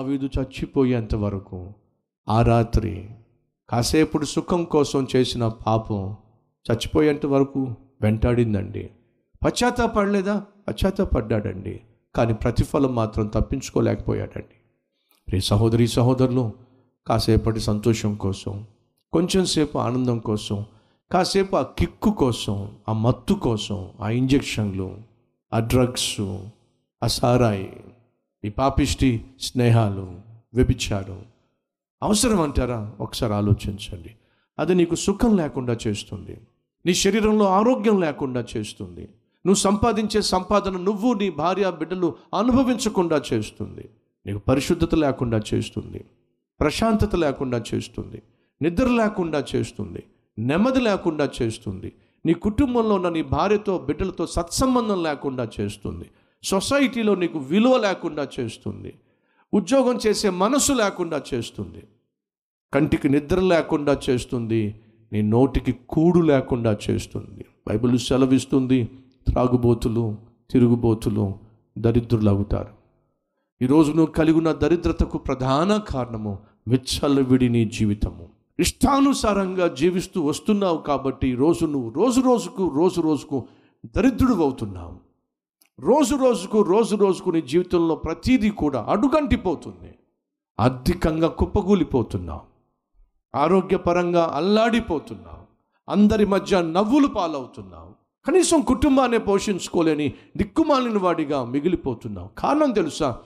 దావీదు చచ్చిపోయేంత వరకు ఆ రాత్రి కాసేపుడు సుఖం కోసం చేసిన పాపం చచ్చిపోయేంత వరకు వెంటాడిందండి. పశ్చాత్తాపడలేదా? పశ్చాత్తాపడ్డాడండి. కానీ ప్రతిఫలం మాత్రం తప్పించుకోలేకపోయాడండి. రే సహోదరి సహోదరులు కాసేపటి సంతోషం కోసం కొంచెంసేపు ఆనందం కోసం కాసేపు ఆ కిక్కు కోసం ఆ మత్తు కోసం ఆ ఇంజెక్షన్లు ఆ డ్రగ్స్ ఆ సారాయి నీ పాపిష్టి స్నేహాలు వ్యభిచారం అవసరం అంటారా ఒకసారి ఆలోచించండి. అది నీకు సుఖం లేకుండా చేస్తుంది. నీ శరీరంలో ఆరోగ్యం లేకుండా చేస్తుంది. నువ్వు సంపాదించే సంపాదన నువ్వు నీ భార్య బిడ్డలు అనుభవించకుండా చేస్తుంది. నీకు పరిశుద్ధత లేకుండా చేస్తుంది. ప్రశాంతత లేకుండా చేస్తుంది. నిద్ర లేకుండా చేస్తుంది. నెమ్మది లేకుండా చేస్తుంది. నీ కుటుంబంలో ఉన్న నీ భార్యతో బిడ్డలతో సత్సంబంధం లేకుండా చేస్తుంది. సొసైటీలో నీకు విలువ లేకుండా చేస్తుంది. ఉద్యోగం చేసే మనసు లేకుండా చేస్తుంది. కంటికి నిద్ర లేకుండా చేస్తుంది. నీ నోటికి కూడు లేకుండా చేస్తుంది. బైబిల్ సెలవిస్తుంది త్రాగుబోతులు తిరుగుబోతులు దరిద్రులు అవుతారు ఈరోజు నువ్వు కలిగిన దరిద్రతకు ప్రధాన కారణము విచ్చలవిడి నీ జీవితము. ఇష్టానుసారంగా జీవిస్తూ వస్తున్నావు కాబట్టి ఈరోజు నువ్వు రోజు రోజుకు రోజు రోజుకు దరిద్రుడు అవుతున్నావు. రోజు రోజుకు రోజు రోజుకు నీ జీవితంలో ప్రతిదీ కూడా అడుగంటిపోతుంది. అధికంగా కుప్పగూలిపోతున్నావు. ఆరోగ్యపరంగా అల్లాడిపోతున్నావు. అందరి మధ్య నవ్వులు పాలవుతున్నావు. కనీసం కుటుంబాన్ని పోషించుకోలేని దిక్కుమాలిన వాడిగా మిగిలిపోతున్నావు. కారణం తెలుసా?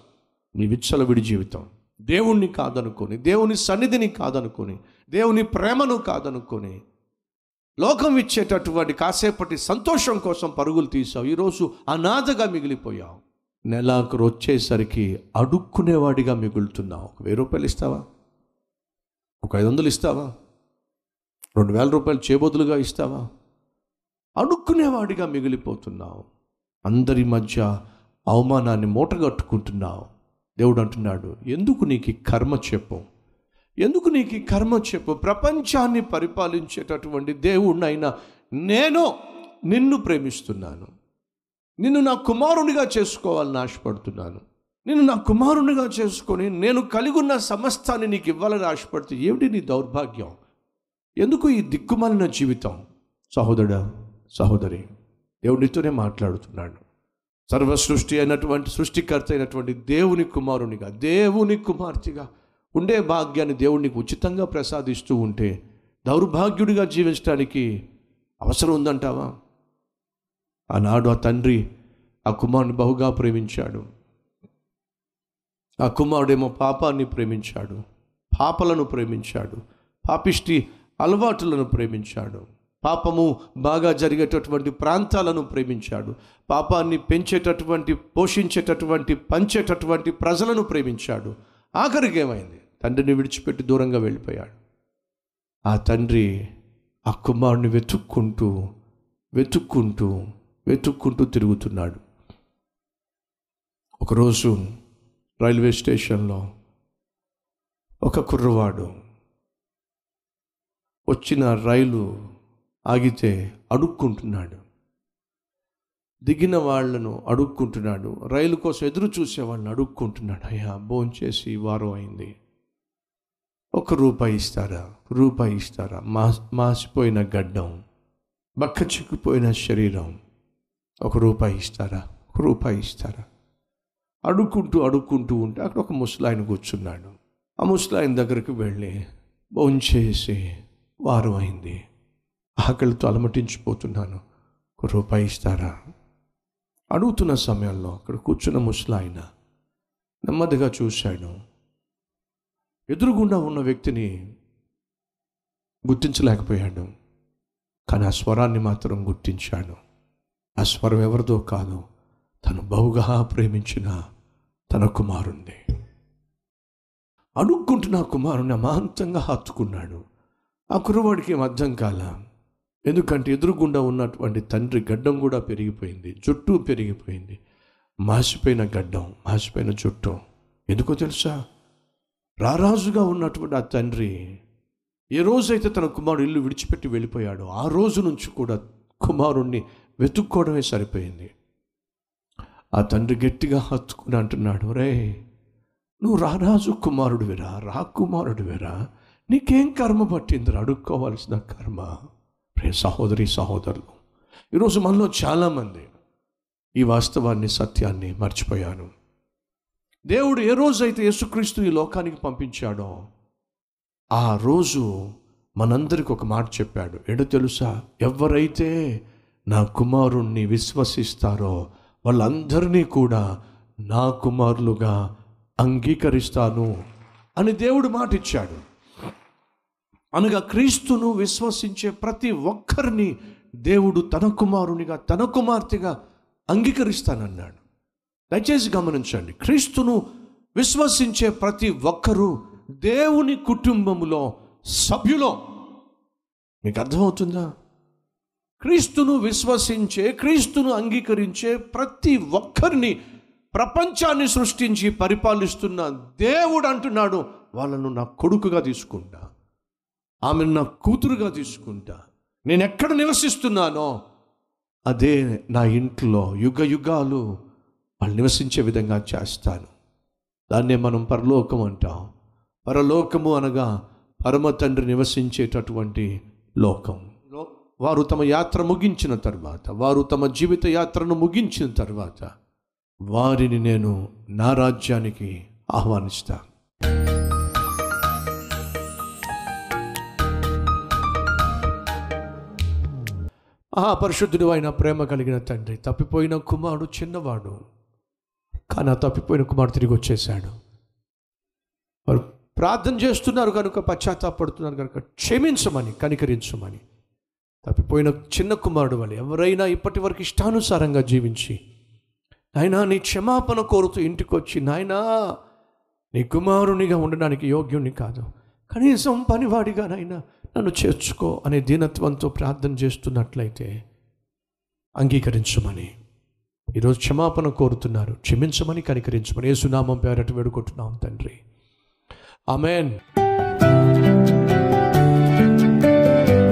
నీ విచ్చలవిడి జీవితం. దేవుణ్ణి కాదనుకొని దేవుని సన్నిధిని కాదనుకొని దేవుని ప్రేమను కాదనుకొని లోకం ఇచ్చేటటువంటి కాసేపటి సంతోషం కోసం పరుగులు తీసావు ఈరోజు అనాథగా మిగిలిపోయావు. నెలాఖరు వచ్చేసరికి అడుక్కునేవాడిగా మిగులుతున్నావు. ఒక వెయ్యి రూపాయలు ఇస్తావా? ఒక ఐదు వందలు ఇస్తావా? రెండు వేల రూపాయలు చేబొదులుగా ఇస్తావా? అడుక్కునేవాడిగా మిగిలిపోతున్నావు. అందరి మధ్య అవమానాన్ని మూటగట్టుకుంటున్నావు. దేవుడు అంటున్నాడు ఎందుకు నీకు కర్మ చెప్పు? ఎందుకు నీకు కర్మ చెప్పు? ప్రపంచాన్ని పరిపాలించేటటువంటి దేవుణ్ణైనా నేను నిన్ను ప్రేమిస్తున్నాను. నిన్ను నా కుమారునిగా చేసుకోవాలని ఆశపడుతున్నాను. నిన్ను నా కుమారునిగా చేసుకొని నేను కలిగి ఉన్న సమస్తాన్ని నీకు ఇవ్వాలని ఆశపడితే ఏమిటి నీ దౌర్భాగ్యం? ఎందుకు ఈ దిక్కుమాలిన జీవితం? సహోదరుడా సహోదరి దేవుడితోనే మాట్లాడుతున్నాడు. సర్వ సృష్టి అయినటువంటి సృష్టికర్త అయినటువంటి దేవుని కుమారునిగా దేవుని కుమార్తెగా ఉండే భాగ్యాన్ని దేవునికి ఉచితంగా ప్రసాదిస్తూ ఉంటే దౌర్భాగ్యుడిగా జీవించడానికి అవసరం ఉందంటావా? ఆనాడు ఆ తండ్రి ఆ కుమారుని బహుగా ప్రేమించాడు. ఆ కుమారుడేమో పాపాన్ని ప్రేమించాడు పాపలను ప్రేమించాడు పాపిష్టి అలవాటులను ప్రేమించాడు పాపము బాగా జరిగేటటువంటి ప్రాంతాలను ప్రేమించాడు పాపాన్ని పెంచేటటువంటి పోషించేటటువంటి పంచేటటువంటి ప్రజలను ప్రేమించాడు. ఆఖరికి ఏమైంది? తండ్రిని విడిచిపెట్టి దూరంగా వెళ్ళిపోయాడు. ఆ తండ్రి ఆ కుమారుని వెతుక్కుంటూ వెతుక్కుంటూ వెతుక్కుంటూ తిరుగుతున్నాడు. ఒకరోజు రైల్వే స్టేషన్లో ఒక కుర్రవాడు వచ్చిన రైలు ఆగితే అడుక్కుంటున్నాడు. దిగిన వాళ్ళను అడుక్కుంటున్నాడు. రైలు కోసం ఎదురు చూసే వాళ్ళని అడుక్కుంటున్నాడు. అయ్యా భోంచేసి వారం అయింది. ఒక రూపాయి ఇస్తారా? రూపాయి ఇస్తారా? మా మాసిపోయిన గడ్డం బక్క చిక్కిపోయిన శరీరం ఒక రూపాయి ఇస్తారా? ఒక రూపాయి ఇస్తారా? అడుక్కుంటూ అడుక్కుంటూ ఉంటే అక్కడ ఒక ముసలాయన కూర్చున్నాడు. ఆ ముసలాయన దగ్గరికి వెళ్ళి భోంచేసి వారం అయింది. ఆకలితో అలమటించిపోతున్నాను. ఒక రూపాయి ఇస్తారా? అడుగుతున్న సమయంలో అక్కడ కూర్చున్న ముసలాయన నెమ్మదిగా చూశాడు. ఎదురుగుండా ఉన్న వ్యక్తిని గుర్తించలేకపోయాడు. కానీ ఆ స్వరాన్ని మాత్రం గుర్తించాడు. ఆ స్వరం ఎవరిదో కాదు తను బహుగా ప్రేమించిన తన కుమారుణ్ణి. అడుక్కుంటున్న కుమారుణ్ణి కుమారుని అమాంతంగా హత్తుకున్నాడు. ఆ కుర్రవాడికి ఏం అర్థం కాల? ఎందుకంటే ఎదురుగుండా ఉన్నటువంటి తండ్రి గడ్డం కూడా పెరిగిపోయింది జుట్టు పెరిగిపోయింది. మాసిపోయిన గడ్డం మాసిపోయిన జుట్టు. ఎందుకో తెలుసా? రారాజుగా ఉన్నటువంటి ఆ తండ్రి ఏ రోజైతే తన కుమారుడు ఇల్లు విడిచిపెట్టి వెళ్ళిపోయాడో ఆ రోజు నుంచి కూడా కుమారుణ్ణి వెతుక్కోవడమే సరిపోయింది. ఆ తండ్రి గట్టిగా హత్తుకుని అంటున్నాడు రే నువ్వు రారాజు కుమారుడి వేరా నీకేం కర్మ పట్టిందిరా? అడుక్కోవాల్సిన కర్మ. ప్రే సహోదరి సహోదరులు ఈరోజు మనలో చాలామంది ఈ వాస్తవాన్ని సత్యాన్ని మర్చిపోయాను. దేవుడు ఏ రోజైతే యేసుక్రీస్తు ఈ లోకానికి పంపించాడో ఆ రోజు మనందరికి ఒక మాట చెప్పాడు. ఏడో తెలుసా? ఎవరైతే నా కుమారుణ్ణి విశ్వసిస్తారో వాళ్ళందరినీ కూడా నా కుమారులుగా అంగీకరిస్తాను అని దేవుడు మాట ఇచ్చాడు అనగా క్రీస్తును విశ్వసించే ప్రతి ఒక్కరిని దేవుడు తన కుమారునిగా తన కుమార్తెగా అంగీకరిస్తానన్నాడు. దయచేసి గమనించండి. క్రీస్తును విశ్వసించే ప్రతి ఒక్కరూ దేవుని కుటుంబములో సభ్యులో. మీకు అర్థమవుతుందా? క్రీస్తును విశ్వసించే క్రీస్తును అంగీకరించే ప్రతి ఒక్కరిని ప్రపంచాన్ని సృష్టించి పరిపాలిస్తున్న దేవుడు అంటున్నాడు. వాళ్ళను నా కొడుకుగా తీసుకుంటా. ఆమెను నా కూతురుగా తీసుకుంటా. నేను ఎక్కడ నివసిస్తున్నానో అదే నా ఇంట్లో యుగ యుగాలు వాళ్ళు నివసించే విధంగా చేస్తాను. దాన్నే మనం పరలోకం అంటాం. పరలోకము అనగా పరమ తండ్రి నివసించేటటువంటి లోకం. వారు తమ యాత్ర ముగించిన తర్వాత వారు తమ జీవిత యాత్రను ముగించిన తర్వాత వారిని నేను నా రాజ్యానికి ఆహ్వానిస్తాను ఆ పరిశుద్ధుడు అయిన ప్రేమ కలిగిన తండ్రి తప్పిపోయిన కుమారుడు చిన్నవాడు కానీ ఆ తప్పిపోయిన కుమారుడు తిరిగి వచ్చేసాడు వారు ప్రార్థన చేస్తున్నారు కనుక పశ్చాత్తాపడుతున్నారు కనుక క్షమించమని కనికరించమని. తప్పిపోయిన చిన్న కుమారుడు వల్ల ఎవరైనా ఇప్పటి వరకు ఇష్టానుసారంగా జీవించి నాయనా నీ క్షమాపణ కోరుతూ ఇంటికి వచ్చి నాయనా నీ కుమారునిగా ఉండడానికి యోగ్యుని కాదు. కనీసం పనివాడిగా నాయనా నన్ను చేర్చుకో అనే దీనత్వంతో ప్రార్థన చేస్తున్నట్లయితే అంగీకరించమని. ఈరోజు క్షమాపణ కోరుతున్నారు. క్షమించమని కనికరించమని ఏసునామం పేరట వేడుకుంటున్నాం తండ్రి. ఆమెన్.